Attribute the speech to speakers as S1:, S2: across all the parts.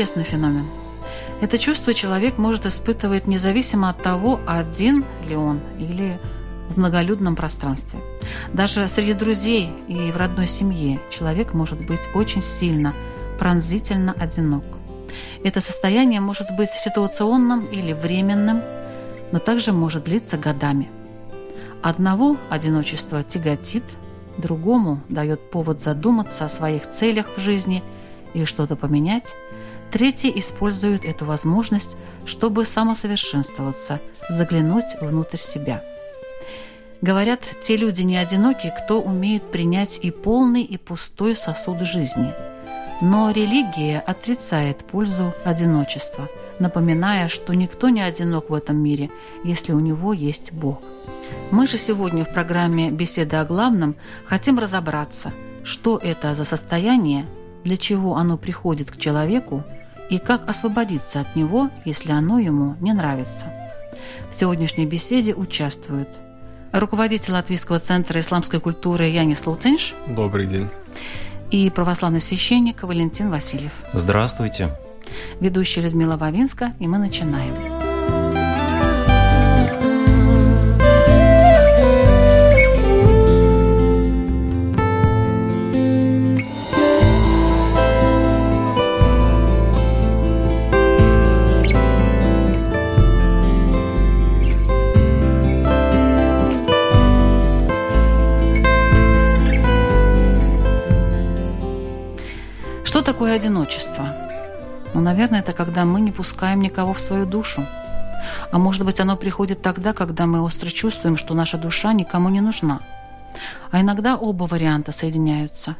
S1: Интересный феномен. Это чувство человек может испытывать независимо от того, один ли он или в многолюдном пространстве. Даже среди друзей и в родной семье человек может быть очень сильно, пронзительно одинок. Это состояние может быть ситуационным или временным, но также может длиться годами. Одного одиночество тяготит, другому дает повод задуматься о своих целях в жизни и что-то поменять – Третьи используют эту возможность, чтобы самосовершенствоваться, заглянуть внутрь себя. Говорят, те люди не одиноки, кто умеет принять и полный, и пустой сосуд жизни. Но религия отрицает пользу одиночества, напоминая, что никто не одинок в этом мире, если у него есть Бог. Мы же сегодня в программе «Беседа о главном» хотим разобраться, что это за состояние, для чего оно приходит к человеку и как освободиться от него, если оно ему не нравится. В сегодняшней беседе участвуют руководитель Латвийского центра исламской культуры Янис Луцинш.
S2: Добрый день.
S1: И православный священник Валентин Васильев.
S3: Здравствуйте.
S1: Ведущая Людмила Вавинска, и мы начинаем. Такое одиночество? Ну, наверное, это когда мы не пускаем никого в свою душу. А может быть, оно приходит тогда, когда мы остро чувствуем, что наша душа никому не нужна. А иногда оба варианта соединяются.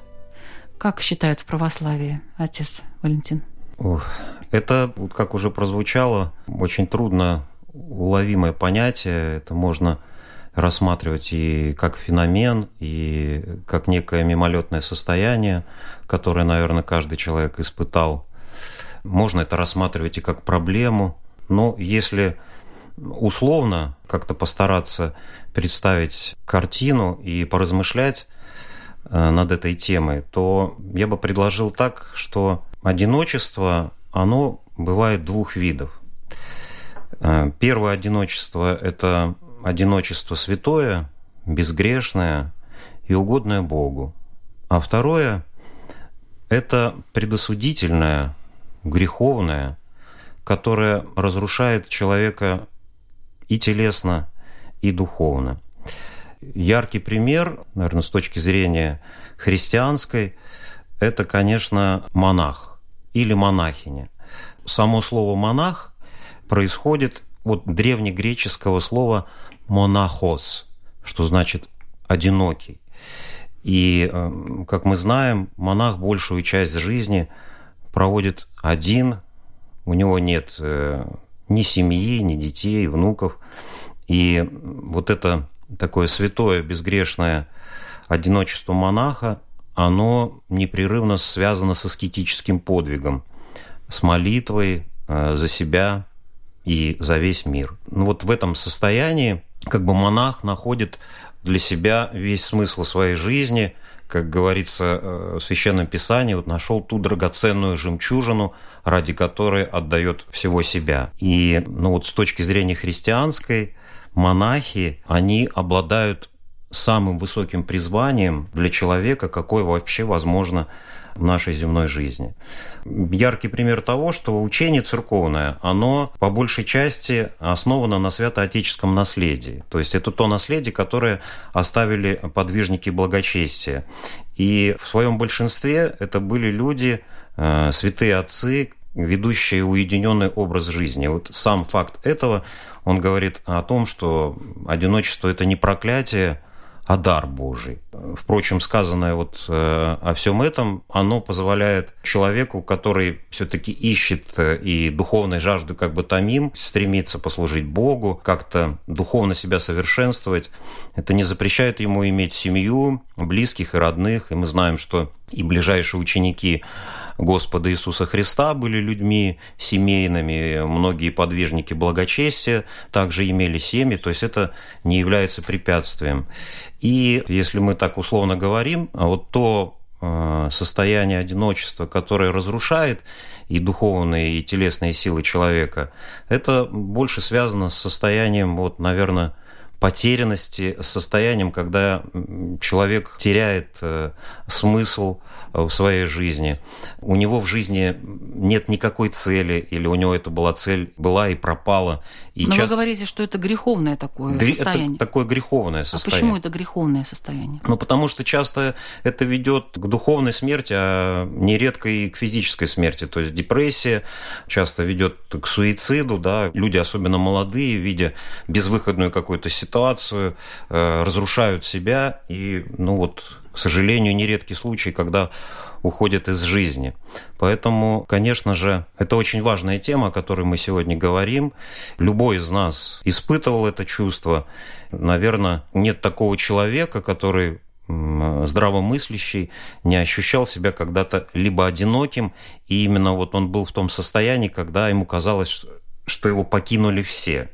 S1: Как считают в православии, отец Валентин?
S3: Ох, это, как уже прозвучало, очень трудно уловимое понятие. Это можно рассматривать и как феномен, и как некое мимолетное состояние, которое, наверное, каждый человек испытал. Можно это рассматривать и как проблему, но если условно как-то постараться представить картину и поразмышлять э, над этой темой, то я бы предложил так, что одиночество, оно бывает двух видов. Э, первое одиночество – это одиночество святое, безгрешное и угодное Богу. А второе – это предосудительное, греховное, которое разрушает человека и телесно, и духовно. Яркий пример, наверное, с точки зрения христианской, это, конечно, монах или монахиня. Само слово «монах» происходит от древнегреческого слова монахос, что значит одинокий. И, эм, как мы знаем, монах большую часть жизни проводит один, у него нет э, ни семьи, ни детей, внуков. И вот это такое святое, безгрешное одиночество монаха, оно непрерывно связано с аскетическим подвигом, с молитвой э, за себя и за весь мир. Ну вот в этом состоянии как бы монах находит для себя весь смысл своей жизни, как говорится э, в Священном Писании, вот нашел ту драгоценную жемчужину, ради которой отдает всего себя. И ну вот с точки зрения христианской, монахи, они обладают самым высоким призванием для человека, какое вообще возможно в нашей земной жизни. Яркий пример того, что учение церковное, оно по большей части основано на святоотеческом наследии. То есть это то наследие, которое оставили подвижники благочестия. И в своем большинстве это были люди, э, святые отцы, ведущие уединенный образ жизни. Вот сам факт этого, он говорит о том, что одиночество – это не проклятие, а дар Божий. Впрочем, сказанное вот э, о всем этом, оно позволяет человеку, который все-таки ищет э, и духовной жажду как бы томим, стремится послужить Богу, как-то духовно себя совершенствовать. Это не запрещает ему иметь семью, близких и родных. И мы знаем, что и ближайшие ученики Господа Иисуса Христа были людьми семейными, многие подвижники благочестия также имели семьи, то есть это не является препятствием. И если мы так условно говорим, вот то э, состояние одиночества, которое разрушает и духовные, и телесные силы человека, это больше связано с состоянием, вот, наверное, потерянности, состоянием, когда человек теряет э, смысл в своей жизни. У него в жизни нет никакой цели, или у него это была цель, была и пропала. И
S1: Но часто... вы говорите, что это греховное такое Гре... состояние.
S3: Это такое греховное состояние.
S1: А почему это греховное состояние?
S3: Ну, потому что часто это ведет к духовной смерти, а нередко и к физической смерти. То есть депрессия часто ведет к суициду, да, люди, особенно молодые, видя безвыходную какую-то ситуацию, э, разрушают себя и, ну вот, к сожалению, нередкий случай, когда уходят из жизни. Поэтому, конечно же, это очень важная тема, о которой мы сегодня говорим. Любой из нас испытывал это чувство. Наверное, нет такого человека, который здравомыслящий не ощущал себя когда-то либо одиноким, и именно вот он был в том состоянии, когда ему казалось, что его покинули все.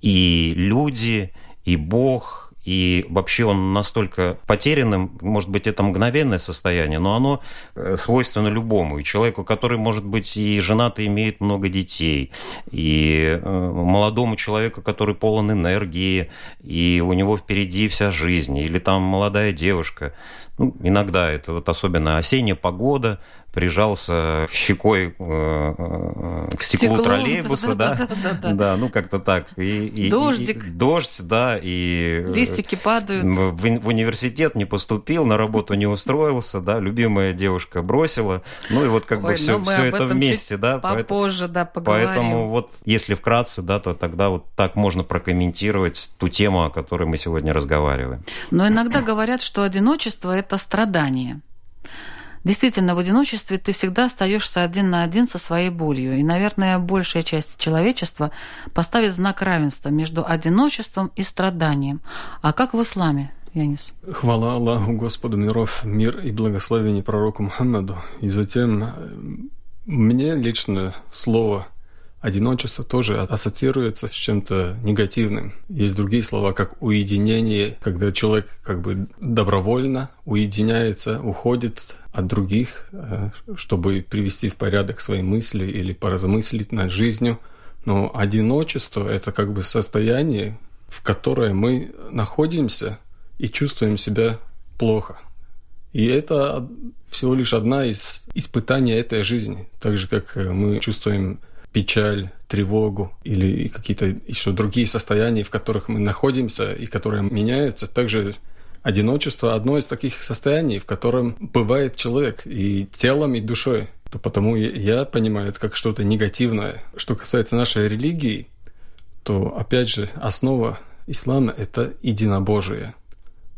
S3: И люди, и Бог, и вообще он настолько потерянным, может быть, это мгновенное состояние, но оно э, свойственно любому. И человеку, который, может быть, и женат, и имеет много детей, и э, молодому человеку, который полон энергии, и у него впереди вся жизнь, или там молодая девушка. Ну, иногда это вот особенно осенняя погода, прижался щекой э, э, к стеклу, стеклу троллейбуса, да, да, ну как-то так. И,
S1: Дождик.
S3: И, дождь, да, и
S1: э, листики падают.
S3: В, в университет не поступил, на работу не устроился, да, любимая девушка бросила, ну и вот как Ой, бы все, ну все это вместе, да.
S1: Попозже, да, поговорим.
S3: Поэтому вот если вкратце, да, то тогда вот так можно прокомментировать ту тему, о которой мы сегодня разговариваем.
S1: Но иногда говорят, что одиночество – это страдание. Действительно, в одиночестве ты всегда остаешься один на один со своей болью. И, наверное, большая часть человечества поставит знак равенства между одиночеством и страданием. А как в исламе? Янис.
S2: Хвала Аллаху, Господу миров, мир и благословение пророку Мухаммаду. И затем э, мне лично слово Одиночество тоже ассоциируется с чем-то негативным. Есть другие слова, как уединение, когда человек как бы добровольно уединяется, уходит от других, э, чтобы привести в порядок свои мысли или поразмыслить над жизнью. Но одиночество – это как бы состояние, в которое мы находимся и чувствуем себя плохо. И это всего лишь одна из испытаний этой жизни. Так же, как э, мы чувствуем печаль, тревогу или какие-то еще другие состояния, в которых мы находимся и которые меняются. Также одиночество – одно из таких состояний, в котором бывает человек и телом, и душой. То потому я понимаю это как что-то негативное. Что касается нашей религии, то, опять же, основа ислама – это единобожие.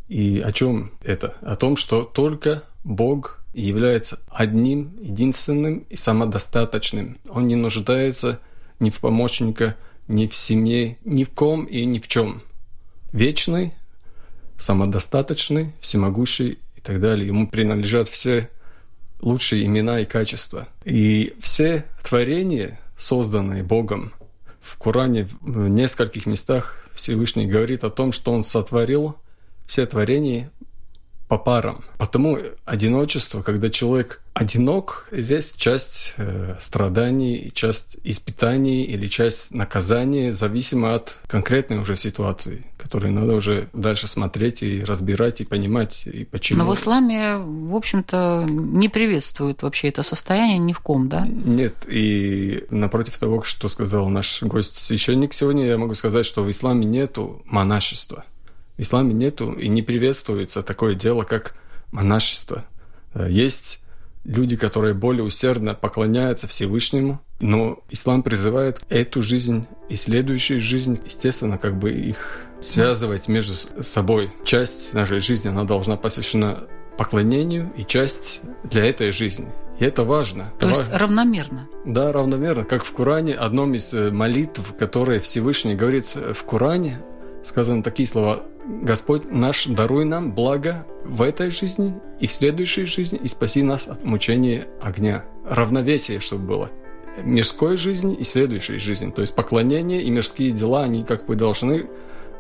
S2: И о чем это? О том, что только Бог является одним, единственным и самодостаточным. Он не нуждается ни в помощника, ни в семье, ни в ком и ни в чем. Вечный, самодостаточный, всемогущий и так далее. Ему принадлежат все лучшие имена и качества. И все творения, созданные Богом, в Коране в нескольких местах Всевышний говорит о том, что Он сотворил все творения по парам. Потому одиночество, когда человек одинок, здесь часть э, страданий, часть испытаний или часть наказания, зависимо от конкретной уже ситуации, которую надо уже дальше смотреть и разбирать, и понимать, и почему.
S1: Но в исламе, в общем-то, не приветствует вообще это состояние ни в ком, да?
S2: Нет, и напротив того, что сказал наш гость-священник сегодня, я могу сказать, что в исламе нету монашества. В исламе нету и не приветствуется такое дело, как монашество. Э, есть люди, которые более усердно поклоняются Всевышнему, но ислам призывает эту жизнь и следующую жизнь, естественно, как бы их связывать между собой. Часть нашей жизни, она должна посвящена поклонению, и часть для этой жизни. И это важно.
S1: То
S2: это
S1: есть
S2: важно.
S1: равномерно?
S2: Да, равномерно. Как в Коране, одном из э, молитв, которые Всевышний говорит в Коране, сказаны такие слова Господь наш, даруй нам благо в этой жизни и в следующей жизни, и спаси нас от мучения огня. Равновесие, чтобы было. Мирской жизни и следующей жизни. То есть поклонение и мирские дела, они как бы должны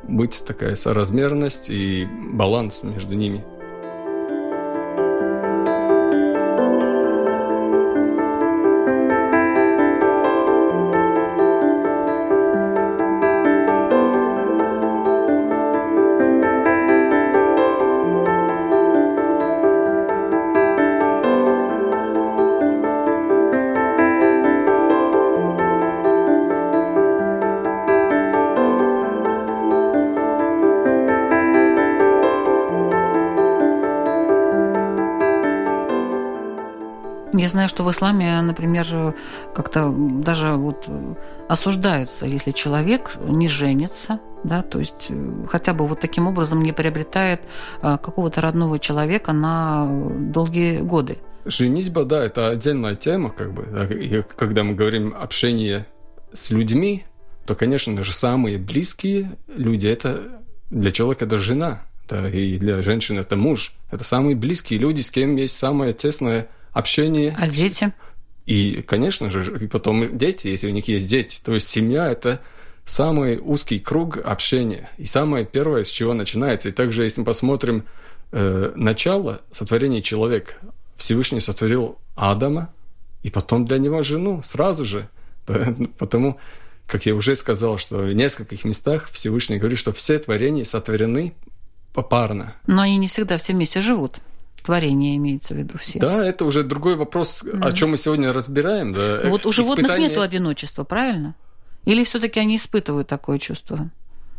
S2: быть такая соразмерность и баланс между ними.
S1: Знаю, что в исламе, например, как-то даже вот осуждается, если человек не женится, да, то есть э, хотя бы вот таким образом не приобретает э, какого-то родного человека на долгие годы.
S2: Женитьба, да, это отдельная тема, как бы. И когда мы говорим общение с людьми, то, конечно же, самые близкие люди это для человека это жена, да, и для женщины это муж. Это самые близкие люди, с кем есть самое тесное общение.
S1: А дети?
S2: И, конечно же, и потом дети, если у них есть дети. То есть семья – это самый узкий круг общения. И самое первое, с чего начинается. И также, если мы посмотрим э, начало сотворения человека, Всевышний сотворил Адама, и потом для него жену сразу же. Потому, как я уже сказал, что в нескольких местах Всевышний говорит, что все творения сотворены попарно.
S1: Но они не всегда все вместе живут творение имеется в виду все.
S2: Да, это уже другой вопрос, mm. о чем мы сегодня разбираем. Да.
S1: Вот у животных Испытание... нет одиночества, правильно? Или все-таки они испытывают такое чувство?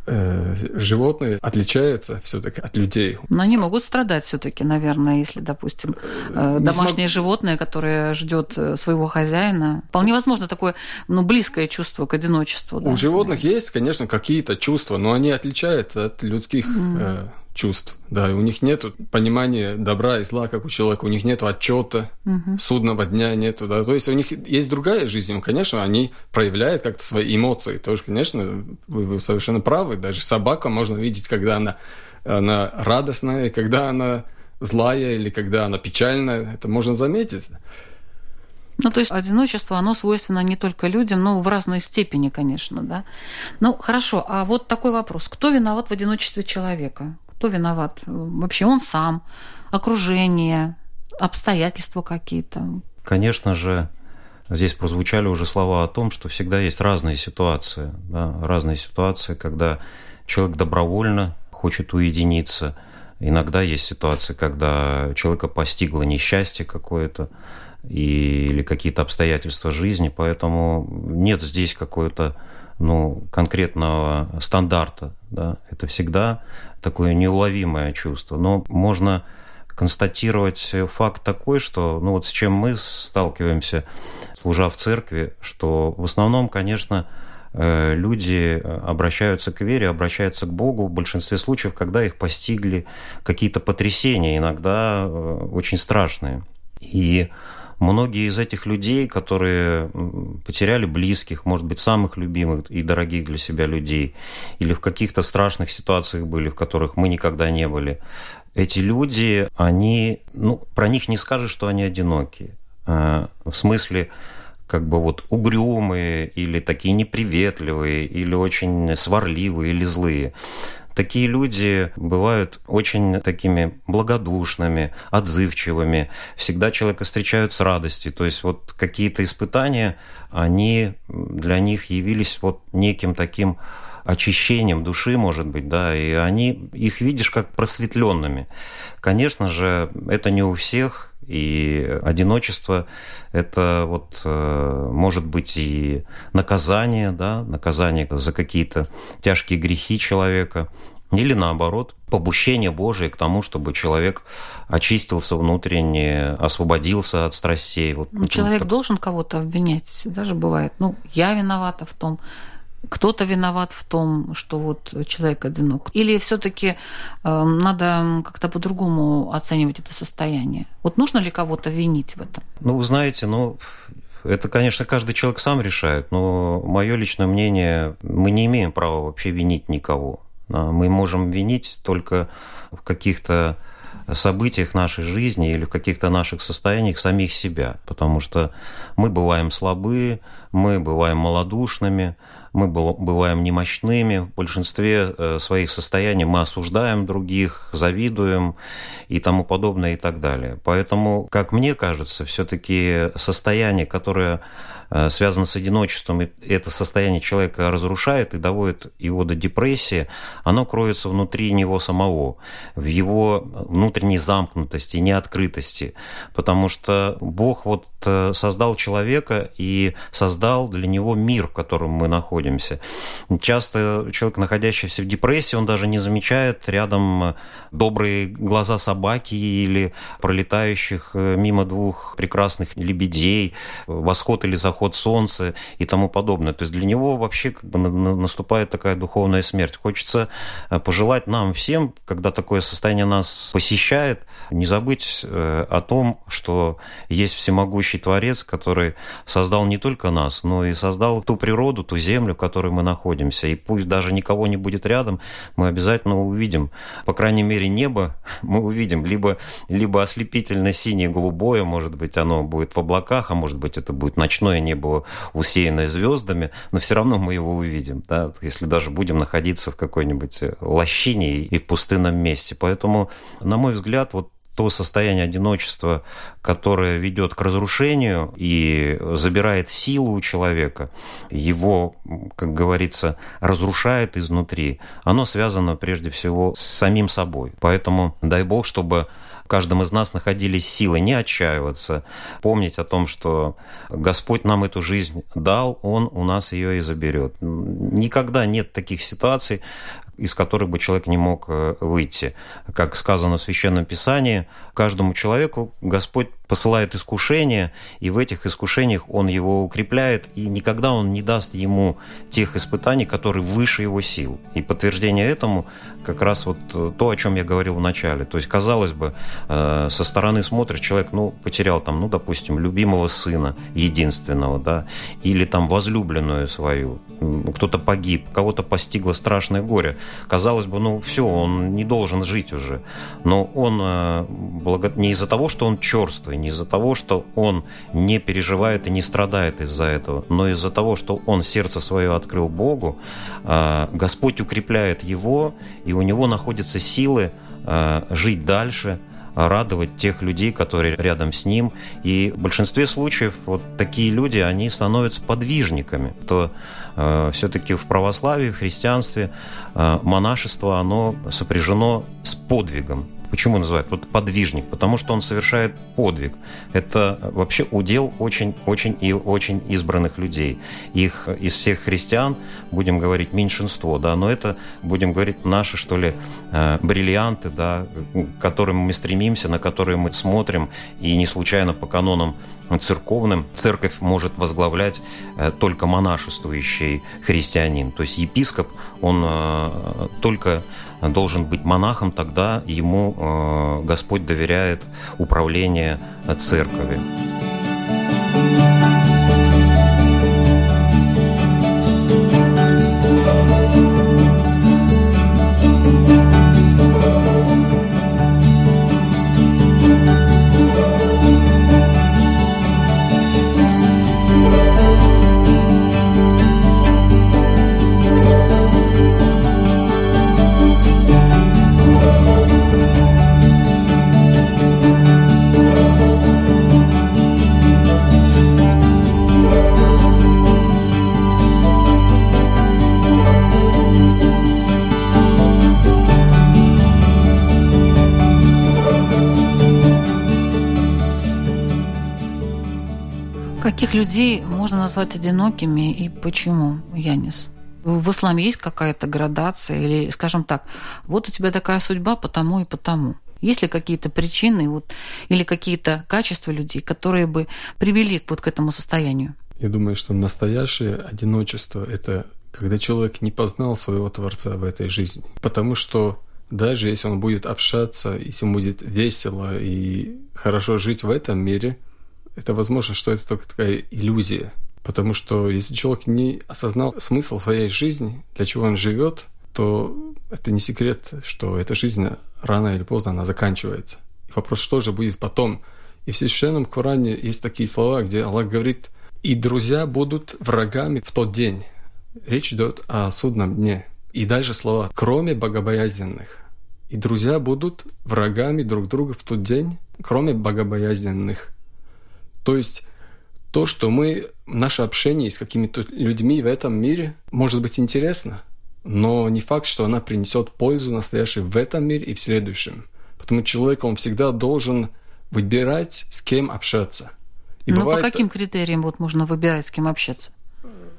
S2: Э, животные отличаются все-таки от людей.
S1: Но они могут страдать все-таки, наверное, если, допустим, э, домашнее смог... животное, которое ждет э, своего хозяина. Вполне возможно такое ну, близкое чувство к одиночеству.
S2: У да? животных есть, конечно, какие-то чувства, но они отличаются от людских mm чувств. Да, и у них нет понимания добра и зла, как у человека, у них нет отчета, угу. судного дня нету, да. То есть у них есть другая жизнь, конечно, они проявляют как-то свои эмоции. Тоже, конечно, вы, вы совершенно правы. Даже собака можно видеть, когда она, она радостная, когда она злая или когда она печальная. Это можно заметить.
S1: Ну, то есть одиночество, оно свойственно не только людям, но в разной степени, конечно, да. Ну, хорошо, а вот такой вопрос. Кто виноват в одиночестве человека? Кто виноват? Вообще он сам, окружение, обстоятельства какие-то.
S3: Конечно же, здесь прозвучали уже слова о том, что всегда есть разные ситуации. Да? Разные ситуации, когда человек добровольно хочет уединиться. Иногда есть ситуации, когда человека постигло несчастье какое-то или какие-то обстоятельства жизни, поэтому нет здесь какой-то ну, конкретного стандарта. Да? Это всегда такое неуловимое чувство. Но можно констатировать факт такой, что ну вот с чем мы сталкиваемся, служа в церкви, что в основном, конечно, э, люди обращаются к вере, обращаются к Богу в большинстве случаев, когда их постигли какие-то потрясения, иногда э, очень страшные. И Многие из этих людей, которые потеряли близких, может быть, самых любимых и дорогих для себя людей, или в каких-то страшных ситуациях были, в которых мы никогда не были, эти люди, они, ну, про них не скажешь, что они одинокие. А, в смысле, как бы вот угрюмые или такие неприветливые или очень сварливые или злые. Такие люди бывают очень такими благодушными, отзывчивыми, всегда человека встречают с радостью. То есть вот какие-то испытания, они для них явились вот неким таким очищением души, может быть, да, и они их видишь как просветленными. Конечно же, это не у всех, и одиночество – это вот, э, может быть и наказание, да, наказание за какие-то тяжкие грехи человека, или наоборот, побущение Божие к тому, чтобы человек очистился внутренне, освободился от страстей. Вот,
S1: ну, человек должен кого-то обвинять, всегда же бывает. Ну, я виновата в том, кто-то виноват в том, что вот человек одинок? Или все-таки э, надо как-то по-другому оценивать это состояние? Вот нужно ли кого-то винить в этом?
S3: Ну, вы знаете, ну, это, конечно, каждый человек сам решает, но мое личное мнение, мы не имеем права вообще винить никого. Мы можем винить только в каких-то событиях нашей жизни или в каких-то наших состояниях самих себя, потому что мы бываем слабы, мы бываем малодушными, мы бываем немощными, в большинстве э, своих состояний мы осуждаем других, завидуем и тому подобное и так далее. Поэтому, как мне кажется, все-таки состояние, которое Э, связано с одиночеством, и это состояние человека разрушает и доводит его до депрессии, оно кроется внутри него самого, в его внутренней замкнутости, неоткрытости. Потому что Бог вот э, создал человека и создал для него мир, в котором мы находимся. Часто человек, находящийся в депрессии, он даже не замечает рядом добрые глаза собаки или пролетающих э, мимо двух прекрасных лебедей, восход или заход солнца и тому подобное. То есть для него вообще как бы наступает такая духовная смерть. Хочется э, пожелать нам всем, когда такое состояние нас посещает, не забыть э, о том, что есть всемогущий Творец, который создал не только нас, но и создал ту природу, ту землю, в которой мы находимся. И пусть даже никого не будет рядом, мы обязательно увидим, по крайней мере, небо мы увидим, либо, либо ослепительно синее, голубое, может быть, оно будет в облаках, а может быть, это будет ночное небо усеянное звездами, но все равно мы его увидим, да, если даже будем находиться в какой-нибудь лощине и в пустынном месте. Поэтому, на мой взгляд, вот то состояние одиночества, которое ведет к разрушению и забирает силу у человека, его, как говорится, разрушает изнутри, оно связано прежде всего с самим собой. Поэтому дай Бог, чтобы каждом из нас находились силы не отчаиваться, помнить о том, что Господь нам эту жизнь дал, Он у нас ее и заберет. Никогда нет таких ситуаций, из которых бы человек не мог э, выйти. Как сказано в Священном Писании, каждому человеку Господь посылает искушения, и в этих искушениях Он его укрепляет, и никогда Он не даст ему тех испытаний, которые выше его сил. И подтверждение этому как раз вот э, то, о чем я говорил в начале. То есть, казалось бы, э, со стороны смотришь, человек, ну, потерял там, ну, допустим, любимого сына, единственного, да, или там возлюбленную свою, кто-то погиб, кого-то постигло страшное горе. Казалось бы, ну, все, он не должен жить уже. Но он э, не из-за того, что он черствый, не из-за того, что он не переживает и не страдает из-за этого, но из-за того, что он сердце свое открыл Богу, Господь укрепляет его, и у него находятся силы э, жить дальше, радовать тех людей, которые рядом с ним. И в большинстве случаев вот такие люди, они становятся подвижниками. То э, все-таки в православии, в христианстве э, монашество, оно сопряжено с подвигом. Почему называют вот подвижник? Потому что он совершает подвиг. Это вообще удел очень-очень и очень избранных людей. Их из всех христиан, будем говорить, меньшинство, да, но это, будем говорить, наши, что ли, э, бриллианты, да, к которым мы стремимся, на которые мы смотрим, и не случайно по канонам церковным церковь может возглавлять э, только монашествующий христианин. То есть епископ, он э, только должен быть монахом, тогда ему э, Господь доверяет управление церковью.
S1: Каких людей можно назвать одинокими и почему, Янис? В исламе есть какая-то градация или, скажем так, вот у тебя такая судьба потому и потому? Есть ли какие-то причины вот, или какие-то качества людей, которые бы привели вот к этому состоянию?
S2: Я думаю, что настоящее одиночество – это когда человек не познал своего Творца в этой жизни. Потому что даже если он будет общаться, если ему будет весело и хорошо жить в этом мире, это возможно, что это только такая иллюзия. Потому что если человек не осознал смысл своей жизни, для чего он живет, то это не секрет, что эта жизнь рано или поздно она заканчивается. И вопрос, что же будет потом? И в Священном Коране есть такие слова, где Аллах говорит, «И друзья будут врагами в тот день». Речь идет о судном дне. И дальше слова «кроме богобоязненных». И друзья будут врагами друг друга в тот день, кроме богобоязненных. То есть то, что мы, наше общение с какими-то людьми в этом мире может быть интересно, но не факт, что она принесет пользу настоящей в этом мире и в следующем. Потому человек, он всегда должен выбирать, с кем общаться.
S1: И Но бывает... по каким критериям вот можно выбирать, с кем общаться?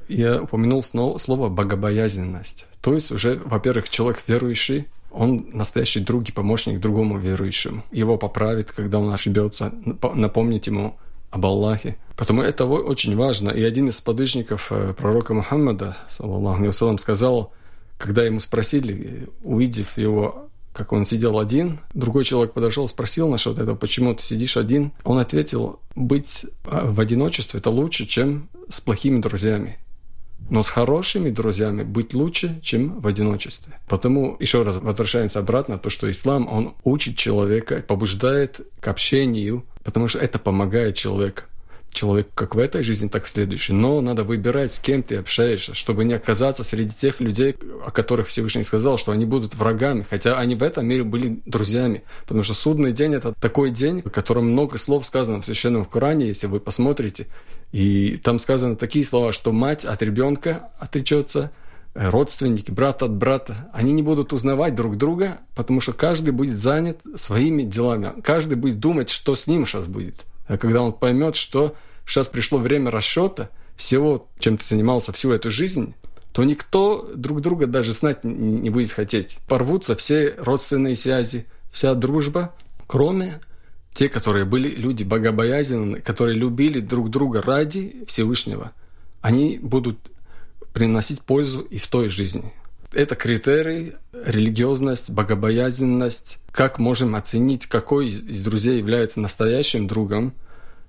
S2: Я упомянул слово «богобоязненность». То есть уже, во-первых, человек верующий, он настоящий друг и помощник другому верующему. Его поправит, когда он ошибется, напомнить ему об Аллахе. Потому это очень важно. И один из подвижников э, пророка Мухаммада, саллаллаху алейhi сказал, когда ему спросили, увидев его, как он сидел один, другой человек подошел, спросил насчет этого, почему ты сидишь один. Он ответил, быть э, в одиночестве – это лучше, чем с плохими друзьями. Но с хорошими друзьями быть лучше, чем в одиночестве. Потому, еще раз возвращаемся обратно, то, что ислам, он учит человека, побуждает к общению, потому что это помогает человеку человек как в этой жизни, так и в следующей. Но надо выбирать, с кем ты общаешься, чтобы не оказаться среди тех людей, о которых Всевышний сказал, что они будут врагами, хотя они в этом мире были друзьями. Потому что судный день – это такой день, в котором много слов сказано в Священном Коране, если вы посмотрите. И там сказано такие слова, что мать от ребенка отречется, родственники, брат от брата, они не будут узнавать друг друга, потому что каждый будет занят своими делами. Каждый будет думать, что с ним сейчас будет. А когда он поймет, что сейчас пришло время расчета всего, чем ты занимался всю эту жизнь, то никто друг друга даже знать не будет хотеть. Порвутся все родственные связи, вся дружба, кроме те, которые были люди богобоязненные, которые любили друг друга ради Всевышнего, они будут приносить пользу и в той жизни. Это критерий, религиозность, богобоязненность. Как можем оценить, какой из друзей является настоящим другом?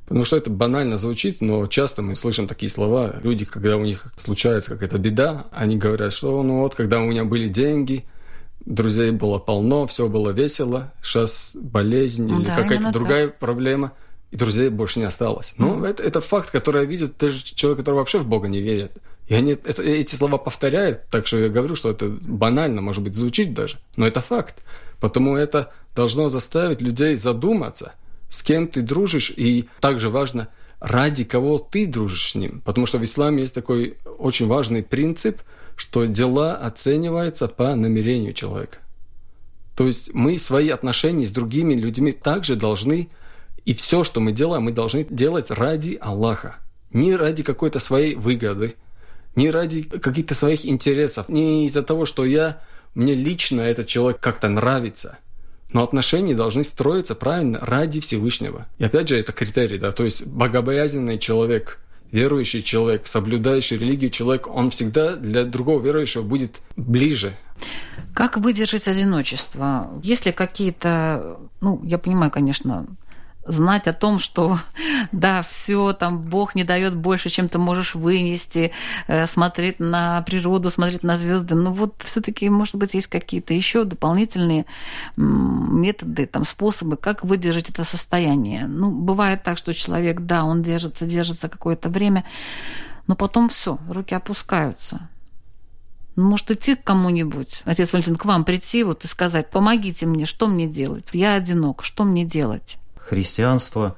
S2: Потому что это банально звучит, но часто мы слышим такие слова. Люди, когда у них случается какая-то беда, они говорят, что ну вот, когда у меня были деньги, друзей было полно, все было весело, сейчас болезнь или да, какая-то другая так. проблема, и друзей больше не осталось. Ну, mm. это, это факт, который видит даже человек, который вообще в Бога не верит. И они это, эти слова повторяют, так что я говорю, что это банально, может быть, звучит даже, но это факт. Потому это должно заставить людей задуматься, с кем ты дружишь, и также важно, ради кого ты дружишь с ним. Потому что в исламе есть такой очень важный принцип, что дела оцениваются по намерению человека. То есть мы свои отношения с другими людьми также должны, и все, что мы делаем, мы должны делать ради Аллаха. Не ради какой-то своей выгоды, не ради каких-то своих интересов, не из-за того, что я, мне лично этот человек как-то нравится. Но отношения должны строиться правильно ради Всевышнего. И опять же, это критерий, да, то есть богобоязненный человек, верующий человек, соблюдающий религию человек, он всегда для другого верующего будет ближе.
S1: Как выдержать одиночество? Есть ли какие-то, ну, я понимаю, конечно, знать о том, что да, все там Бог не дает больше, чем ты можешь вынести, э, смотреть на природу, смотреть на звезды. Но вот все-таки, может быть, есть какие-то еще дополнительные методы, там, способы, как выдержать это состояние. Ну, бывает так, что человек, да, он держится, держится какое-то время, но потом все, руки опускаются. Ну, может, идти к кому-нибудь, отец Валентин, к вам прийти вот и сказать, помогите мне, что мне делать? Я одинок, что мне делать?
S3: Христианство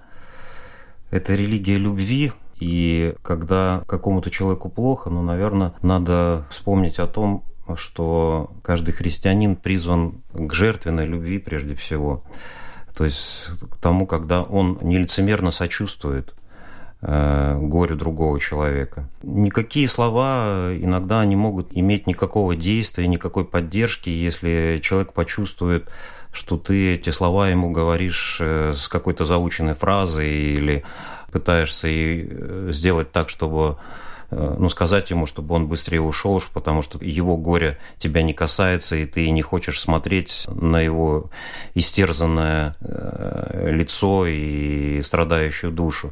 S3: – это религия любви, и когда какому-то человеку плохо, ну, наверное, надо вспомнить о том, что каждый христианин призван к жертвенной любви прежде всего. То есть к тому, когда он нелицемерно сочувствует э, горю другого человека. Никакие слова иногда не могут иметь никакого действия, никакой поддержки, если человек почувствует, что ты эти слова ему говоришь э, с какой-то заученной фразой или пытаешься и сделать так, чтобы Э, ну, сказать ему, чтобы он быстрее ушел, потому что его горе тебя не касается, и ты не хочешь смотреть на его истерзанное э, лицо и страдающую душу.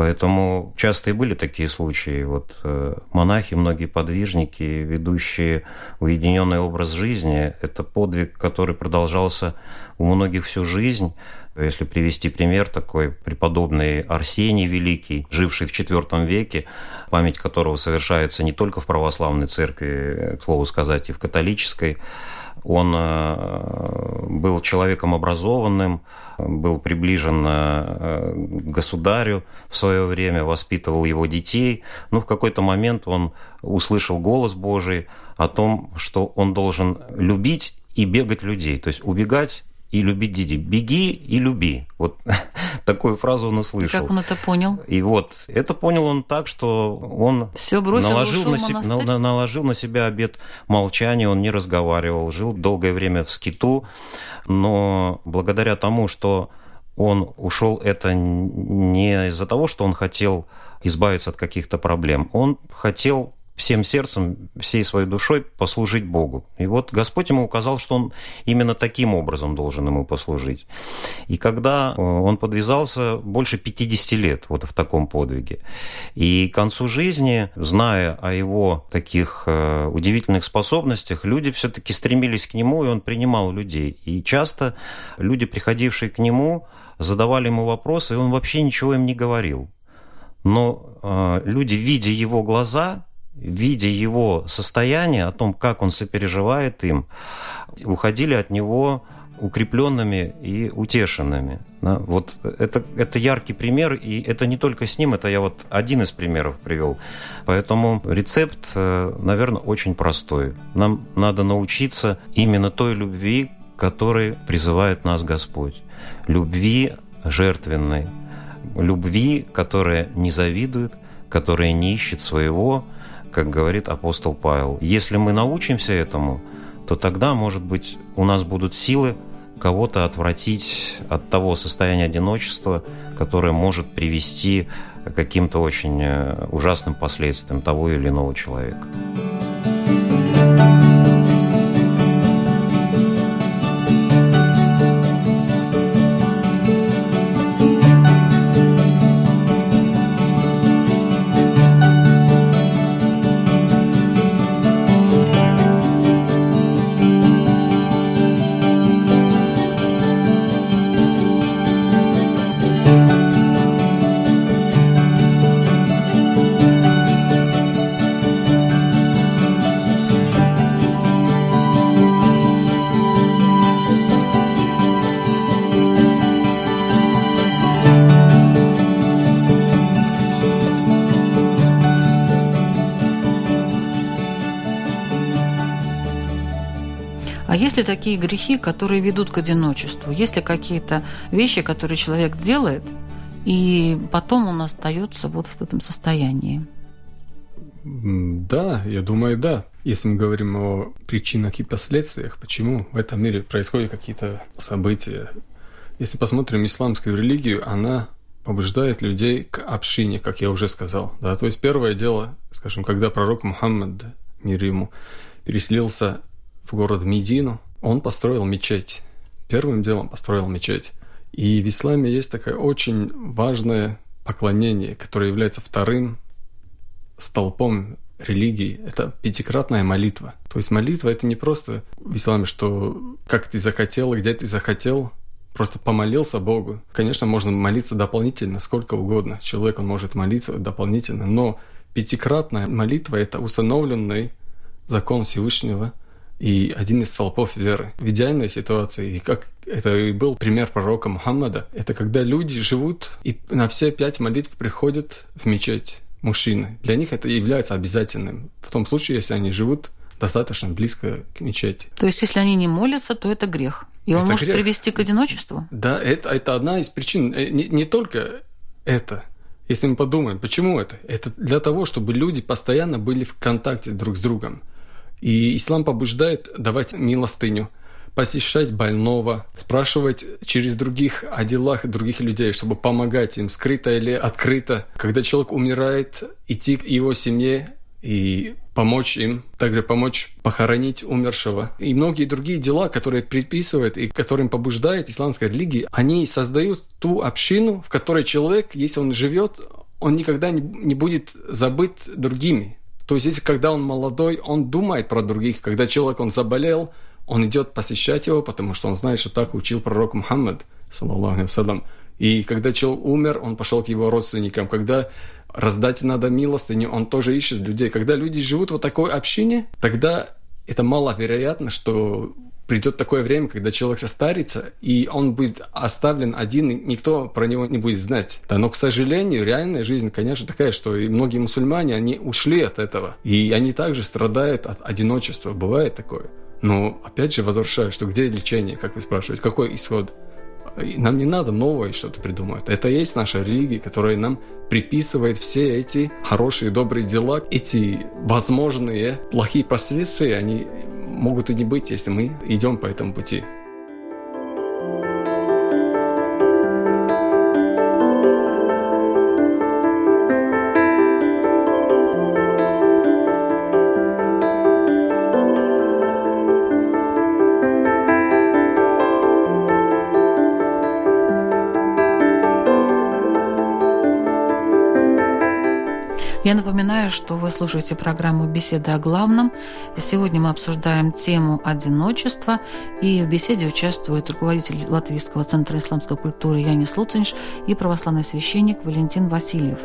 S3: Поэтому часто и были такие случаи. Вот э, монахи, многие подвижники, ведущие уединенный образ жизни, это подвиг, который продолжался у многих всю жизнь. Если привести пример такой, преподобный Арсений Великий, живший в IV веке, память которого совершается не только в православной церкви, к слову сказать, и в католической, он э, был человеком образованным, был приближен э, к государю в свое время, воспитывал его детей. Но в какой-то момент он услышал голос Божий о том, что он должен любить и бегать людей, то есть убегать и любить Диди. Беги и люби. Вот такую фразу он услышал.
S1: Как он это понял?
S3: И вот это понял он так, что он
S1: Все бросил,
S3: наложил, на себя, на, наложил на себя обет молчания, он не разговаривал, жил долгое время в скиту, но благодаря тому, что он ушел это не из-за того, что он хотел избавиться от каких-то проблем, он хотел всем сердцем, всей своей душой послужить Богу. И вот Господь ему указал, что он именно таким образом должен ему послужить. И когда э, он подвязался больше 50 лет вот в таком подвиге, и к концу жизни, зная о его таких э, удивительных способностях, люди все-таки стремились к нему, и он принимал людей. И часто люди, приходившие к нему, задавали ему вопросы, и он вообще ничего им не говорил. Но э, люди, видя его глаза, видя его состояние, о том, как он сопереживает им, уходили от него укрепленными и утешенными. Да? Вот это, это яркий пример, и это не только с ним, это я вот один из примеров привел. Поэтому рецепт, э, наверное, очень простой. Нам надо научиться именно той любви, которой призывает нас Господь. Любви жертвенной, любви, которая не завидует, которая не ищет своего, как говорит апостол Павел. Если мы научимся этому, то тогда, может быть, у нас будут силы кого-то отвратить от того состояния одиночества, которое может привести к каким-то очень э, ужасным последствиям того или иного человека.
S1: Есть ли такие грехи, которые ведут к одиночеству? Есть ли какие-то вещи, которые человек делает, и потом он остается вот в этом состоянии?
S2: Да, я думаю, да. Если мы говорим о причинах и последствиях, почему в этом мире происходят какие-то события. Если посмотрим исламскую религию, она побуждает людей к общине, как я уже сказал. Да? То есть первое дело, скажем, когда пророк Мухаммад, мир ему, переселился в город Медину, он построил мечеть. Первым делом построил мечеть. И в исламе есть такое очень важное поклонение, которое является вторым столпом религии. Это пятикратная молитва. То есть молитва это не просто в исламе, что как ты захотел, где ты захотел, просто помолился Богу. Конечно, можно молиться дополнительно, сколько угодно. Человек, он может молиться дополнительно, но пятикратная молитва – это установленный закон Всевышнего – и один из столпов веры. В идеальной ситуации, и как это и был пример пророка Мухаммада, это когда люди живут и на все пять молитв приходят в мечеть мужчины. Для них это является обязательным. В том случае, если они живут достаточно близко к мечети.
S1: То есть, если они не молятся, то это грех. И он это может грех. привести к одиночеству?
S2: Да, это, это одна из причин. Э, не, не только это. Если мы подумаем, почему это? Это для того, чтобы люди постоянно были в контакте друг с другом. И ислам побуждает давать милостыню, посещать больного, спрашивать через других о делах других людей, чтобы помогать им, скрыто или открыто. Когда человек умирает, идти к его семье и помочь им, также помочь похоронить умершего. И многие другие дела, которые предписывает и которым побуждает исламская религия, они создают ту общину, в которой человек, если он живет, он никогда не будет забыт другими. То есть, если когда он молодой, он думает про других. Когда человек, он заболел, он идет посещать его, потому что он знает, что так учил пророк Мухаммад, саллаллаху алейhi И когда человек умер, он пошел к его родственникам. Когда раздать надо милостыню, он тоже ищет людей. Когда люди живут в такой общине, тогда это маловероятно, что придет такое время, когда человек состарится, и он будет оставлен один, и никто про него не будет знать. Да, но, к сожалению, реальная жизнь, конечно, такая, что и многие мусульмане, они ушли от этого. И они также страдают от одиночества. Бывает такое. Но, опять же, возвращаюсь, что где лечение, как вы спрашиваете, какой исход? Нам не надо новое что-то придумать. Это есть наша религия, которая нам приписывает все эти хорошие, добрые дела. Эти возможные плохие последствия, они могут и не быть, если мы идем по этому пути.
S1: Напоминаю, что вы слушаете программу «Беседа о главном». Сегодня мы обсуждаем тему одиночества, и в беседе участвует руководитель Латвийского центра исламской культуры Янис Луцинш и православный священник Валентин Васильев.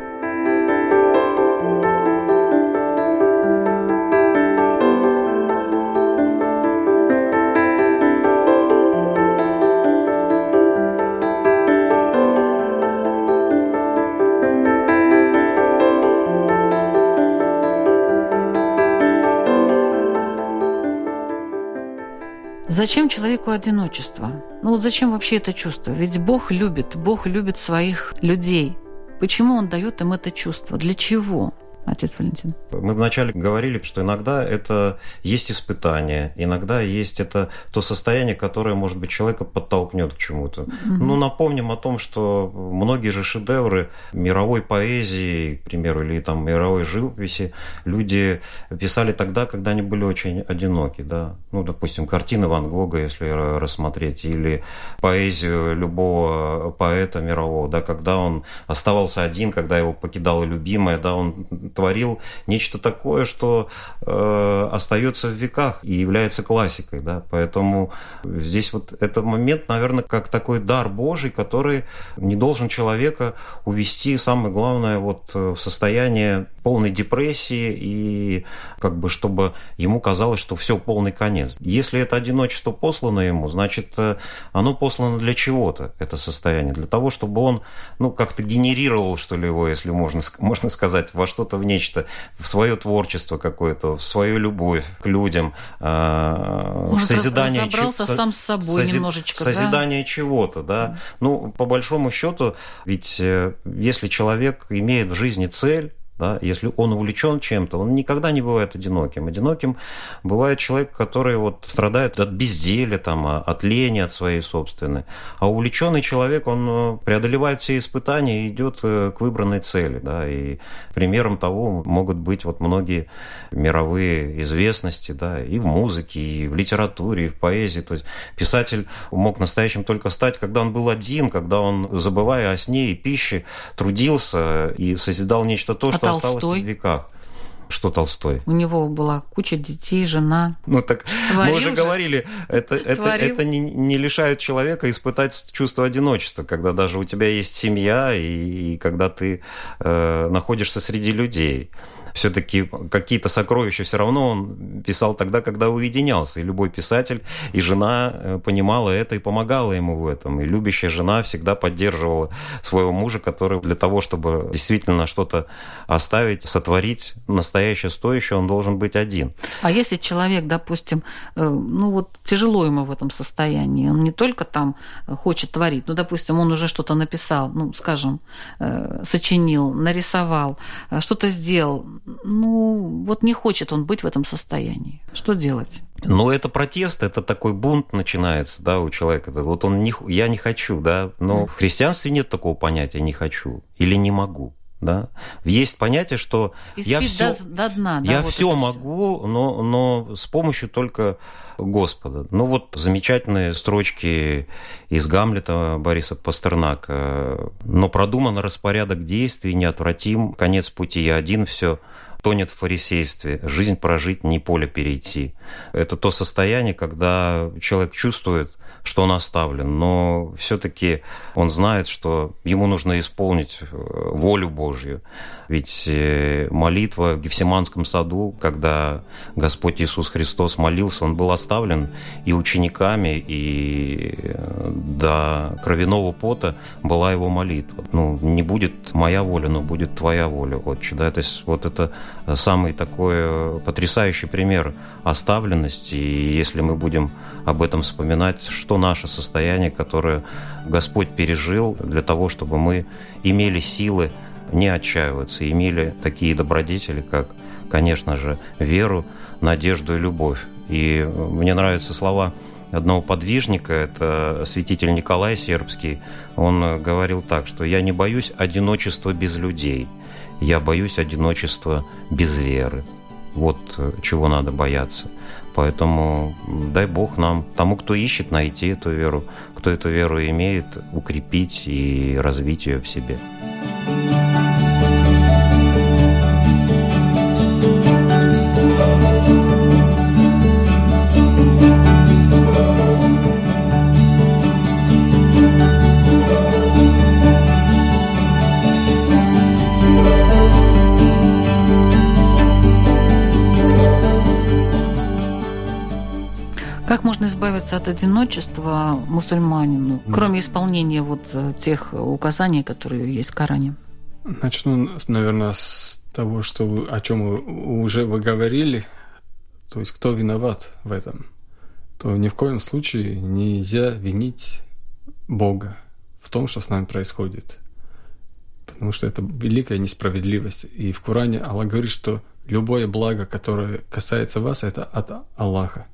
S1: Зачем человеку одиночество? Ну вот зачем вообще это чувство? Ведь Бог любит, Бог любит своих людей. Почему Он дает им это чувство? Для чего? Отец Валентин?
S3: Мы вначале говорили, что иногда это есть испытание, иногда есть это то состояние, которое, может быть, человека подтолкнет к чему-то. Угу. Ну, напомним о том, что многие же шедевры мировой поэзии, к примеру, или там мировой живописи люди писали тогда, когда они были очень одиноки, да. Ну, допустим, картины Ван Гога, если рассмотреть, или поэзию любого поэта мирового, да, когда он оставался один, когда его покидала любимая, да, он творил нечто такое, что э, остается в веках и является классикой. Да? Поэтому здесь вот этот момент, наверное, как такой дар Божий, который не должен человека увести, самое главное, вот э, в состояние полной депрессии и как бы чтобы ему казалось, что все полный конец. Если это одиночество послано ему, значит, э, оно послано для чего-то, это состояние, для того, чтобы он, ну, как-то генерировал, что ли, его, если можно, можно сказать, во что-то нечто, в свое творчество какое-то, в свою любовь к людям,
S1: э, в созидание... Разобрался сам с собой сози... немножечко,
S3: Созидание да? чего-то, да. Ну, по большому счету, ведь э, если человек имеет в жизни цель, да? Если он увлечен чем-то, он никогда не бывает одиноким. Одиноким бывает человек, который вот страдает от безделия, там, а, от лени, от своей собственной. А увлеченный человек, он э, преодолевает все испытания и идет э, к выбранной цели. Да? И примером того могут быть вот многие мировые известности да? и в музыке, и в литературе, и в поэзии. То есть писатель мог настоящим только стать, когда он был один, когда он, забывая о сне и пище, трудился и созидал нечто то, что Толстой? осталось в веках. Что Толстой?
S1: У него была куча детей, жена.
S3: Ну так Творил мы уже же. говорили, это, это, это не, не лишает человека испытать чувство одиночества, когда даже у тебя есть семья и, и когда ты э, находишься среди людей. Все-таки какие-то сокровища все равно он писал тогда, когда уединялся. И любой писатель, и жена э, понимала это и помогала ему в этом. И любящая жена всегда поддерживала своего мужа, который для того, чтобы действительно что-то оставить, сотворить настоящее стоящее, он должен быть один.
S1: А если человек, допустим, э, ну вот тяжело ему в этом состоянии, он не только там хочет творить, ну, допустим, он уже что-то написал, ну, скажем, э, сочинил, нарисовал, э, что-то сделал, ну, вот не хочет он быть в этом состоянии. Что делать?
S3: Ну, это протест, это такой бунт начинается, да, у человека. Вот он не, я не хочу, да, но mm. в христианстве нет такого понятия «не хочу» или «не могу». Да? Есть понятие, что я все, до, до дна, да, я вот все могу, но, но с помощью только Господа. Ну вот замечательные строчки из Гамлета Бориса Пастернака. Но продуман распорядок действий, неотвратим, конец пути я один, все тонет в фарисействе, жизнь прожить, не поле перейти. Это то состояние, когда человек чувствует, что он оставлен, но все-таки он знает, что ему нужно исполнить э, волю Божью. Ведь э, молитва в Гефсиманском саду, когда Господь Иисус Христос молился, он был оставлен и учениками, и э, до кровяного пота была его молитва. Ну, не будет моя воля, но будет твоя воля, Отче. Да? То есть вот это самый такой потрясающий пример оставленности, и если мы будем об этом вспоминать, что наше состояние, которое Господь пережил для того, чтобы мы имели силы не отчаиваться, имели такие добродетели, как, конечно же, веру, надежду и любовь. И мне нравятся слова одного подвижника, это святитель Николай Сербский, он говорил так, что «я не боюсь одиночества без людей, я боюсь одиночества без веры». Вот чего надо бояться. Поэтому дай Бог нам, тому, кто ищет, найти эту веру, кто эту веру имеет, укрепить и развить ее в себе.
S1: Как можно избавиться от одиночества мусульманину, кроме исполнения вот э, тех указаний, которые есть в Коране?
S2: Начну, наверное, с того, что о чем уже вы говорили, то есть кто виноват в этом, то ни в коем случае нельзя винить Бога в том, что с нами происходит. Потому что это великая несправедливость. И в Коране Аллах говорит, что любое благо, которое касается вас, это от Аллаха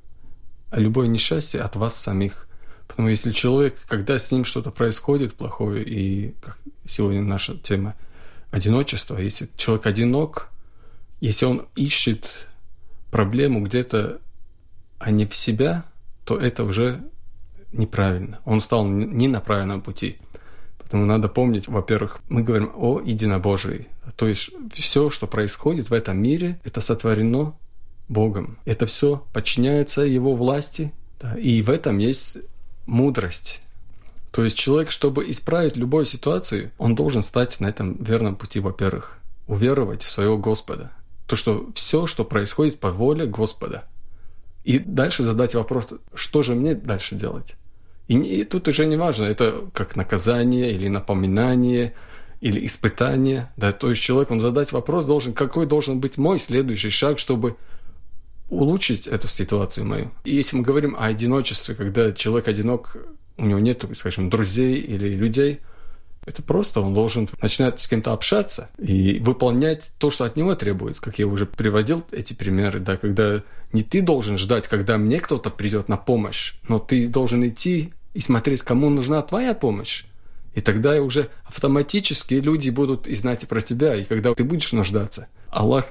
S2: любое несчастье от вас самих. Потому если человек, когда с ним что-то происходит плохое, и как сегодня наша тема одиночество, если человек одинок, если он ищет проблему где-то, а не в себя, то это уже неправильно. Он стал не на правильном пути. Поэтому надо помнить, во-первых, мы говорим о единобожии. То есть все, что происходит в этом мире, это сотворено Богом. Это все подчиняется Его власти, да, и в этом есть мудрость. То есть человек, чтобы исправить любую ситуацию, он должен стать на этом верном пути, во-первых, уверовать в своего Господа. То, что все, что происходит по воле Господа. И дальше задать вопрос, что же мне дальше делать? И, и тут уже не важно, это как наказание или напоминание, или испытание. Да? То есть человек, он задать вопрос должен, какой должен быть мой следующий шаг, чтобы улучшить эту ситуацию мою. И если мы говорим о одиночестве, когда человек одинок, у него нет, скажем, друзей или людей, это просто он должен начинать с кем-то общаться и выполнять то, что от него требуется. Как я уже приводил эти примеры, да, когда не ты должен ждать, когда мне кто-то придет на помощь, но ты должен идти и смотреть, кому нужна твоя помощь. И тогда уже автоматически люди будут и знать про тебя, и когда ты будешь нуждаться – Аллах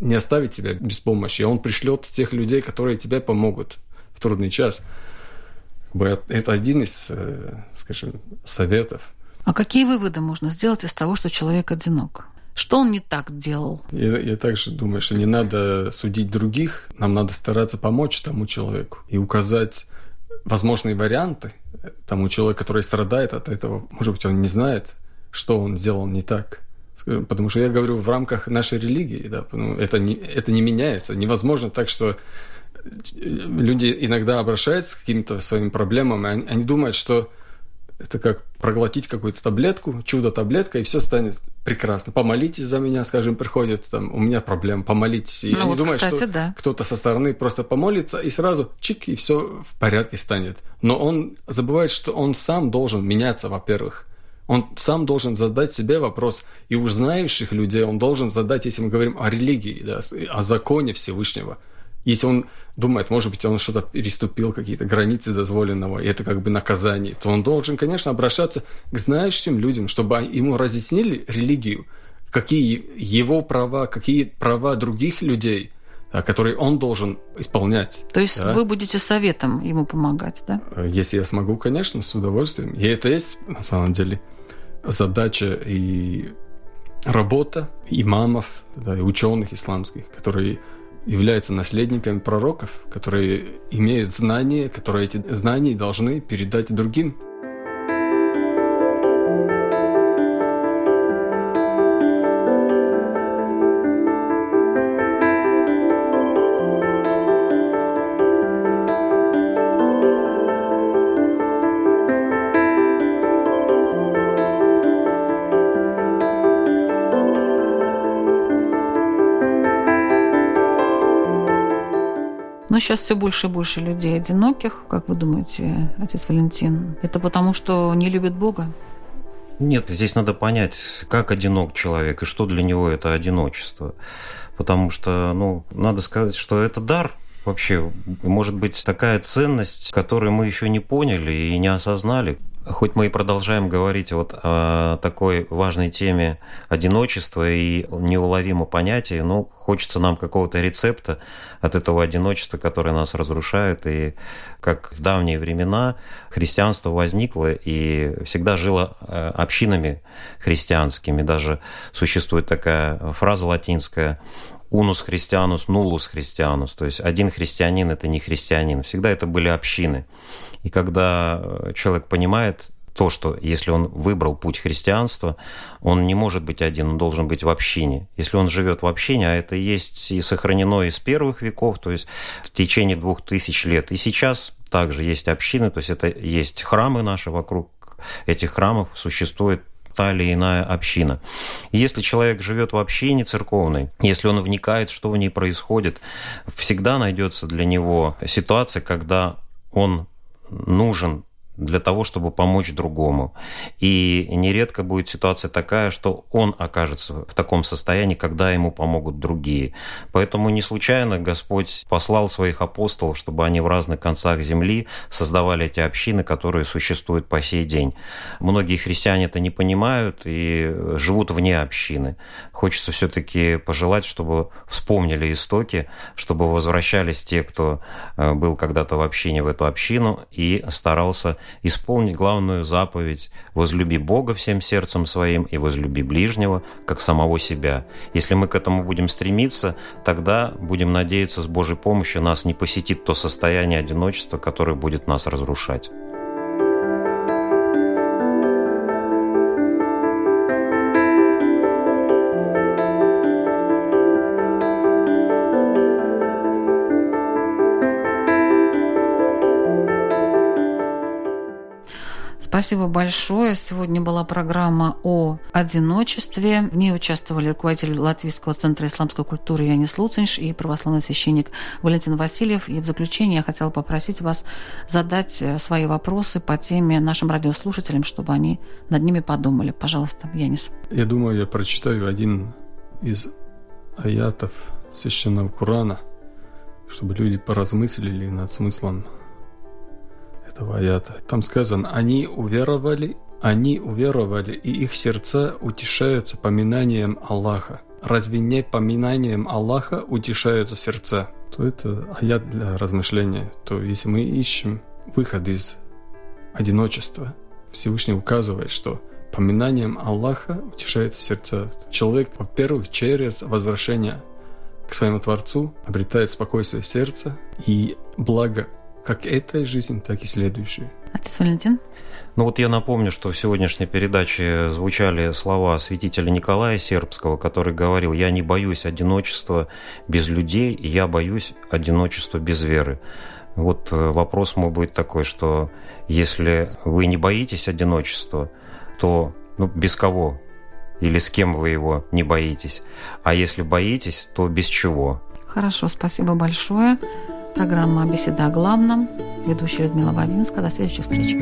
S2: не оставит тебя без помощи, Он пришлет тех людей, которые тебе помогут в трудный час. Это один из, э, скажем, советов.
S1: А какие выводы можно сделать из того, что человек одинок? Что он не так делал?
S2: Я, я также думаю, что не надо судить других, нам надо стараться помочь тому человеку и указать возможные варианты тому человеку, который страдает от этого. Может быть, он не знает, что он сделал не так. Потому что я говорю в рамках нашей религии, да, ну, это, не, это не меняется. Невозможно так, что люди иногда обращаются к каким-то своим проблемам, и они, они думают, что это как проглотить какую-то таблетку, чудо-таблетка, и все станет прекрасно. Помолитесь за меня, скажем, приходит, там, у меня проблема, помолитесь. И
S1: ну,
S2: они
S1: вот,
S2: думают,
S1: кстати,
S2: что
S1: да.
S2: кто-то со стороны просто помолится, и сразу чик, и все в порядке станет. Но он забывает, что он сам должен меняться, во-первых. Он сам должен задать себе вопрос, и у знающих людей он должен задать, если мы говорим о религии, да, о законе Всевышнего. Если он думает, может быть, он что-то переступил, какие-то границы дозволенного, и это как бы наказание, то он должен, конечно, обращаться к знающим людям, чтобы ему разъяснили религию, какие его права, какие права других людей, которые он должен исполнять.
S1: То есть
S2: да?
S1: вы будете советом ему помогать, да?
S2: Если я смогу, конечно, с удовольствием. И это есть, на самом деле, задача и работа имамов, да, и ученых исламских, которые являются наследниками пророков, которые имеют знания, которые эти знания должны передать другим.
S1: Но сейчас все больше и больше людей одиноких. Как вы думаете, отец Валентин? Это потому, что не любят Бога?
S3: Нет, здесь надо понять, как одинок человек и что для него это одиночество. Потому что, ну, надо сказать, что это дар вообще, может быть, такая ценность, которую мы еще не поняли и не осознали. Хоть мы и продолжаем говорить вот о такой важной теме одиночества и неуловимо понятие, но хочется нам какого-то рецепта от этого одиночества, которое нас разрушает. И как в давние времена христианство возникло и всегда жило э, общинами христианскими. Даже существует такая фраза латинская унус христианус, нулус христианус. То есть один христианин – это не христианин. Всегда это были общины. И когда э, человек понимает то, что если он выбрал путь христианства, он не может быть один, он должен быть в общине. Если он живет в общине, а это есть и сохранено из первых веков, то есть в течение двух тысяч лет. И сейчас также есть общины, то есть это есть храмы наши вокруг этих храмов существует та или иная община. Если человек живет в общине церковной, если он вникает, что в ней происходит, всегда найдется для него ситуация, когда он нужен для того, чтобы помочь другому. И нередко будет ситуация такая, что он окажется в таком состоянии, когда ему помогут другие. Поэтому не случайно Господь послал своих апостолов, чтобы они в разных концах земли создавали эти общины, которые существуют по сей день. Многие христиане это не понимают и живут вне общины. Хочется все-таки пожелать, чтобы вспомнили истоки, чтобы возвращались те, кто э, был когда-то в общине, в эту общину и старался исполнить главную заповедь «Возлюби Бога всем сердцем своим и возлюби ближнего, как самого себя». Если мы к этому будем стремиться, тогда будем надеяться, с Божьей помощью нас не посетит то состояние одиночества, которое будет нас разрушать.
S1: Спасибо большое. Сегодня была программа о одиночестве. В ней участвовали руководитель Латвийского центра исламской культуры Янис Луцинш и православный священник Валентин Васильев. И в заключение я хотела попросить вас задать э, свои вопросы по теме нашим радиослушателям, чтобы они над ними подумали. Пожалуйста, Янис.
S2: Я думаю, я прочитаю один из аятов священного Корана, чтобы люди поразмыслили над смыслом этого аята. Там сказано, они уверовали, они уверовали, и их сердца утешаются поминанием Аллаха. Разве не поминанием Аллаха утешаются сердца? То это аят для размышления. То если мы ищем выход из одиночества, Всевышний указывает, что поминанием Аллаха утешается сердца. Человек, во-первых, через возвращение к своему Творцу обретает спокойствие сердца и благо как этой жизни, так и следующей.
S1: Отец Валентин?
S3: Ну вот я напомню, что в сегодняшней передаче звучали слова святителя Николая Сербского, который говорил, я не боюсь одиночества без людей, и я боюсь одиночества без веры. Вот э, вопрос мой будет такой, что если вы не боитесь одиночества, то ну, без кого или с кем вы его не боитесь? А если боитесь, то без чего?
S1: Хорошо, спасибо большое. Программа «Беседа о главном». Ведущая Людмила Вавинска. До следующих встреч.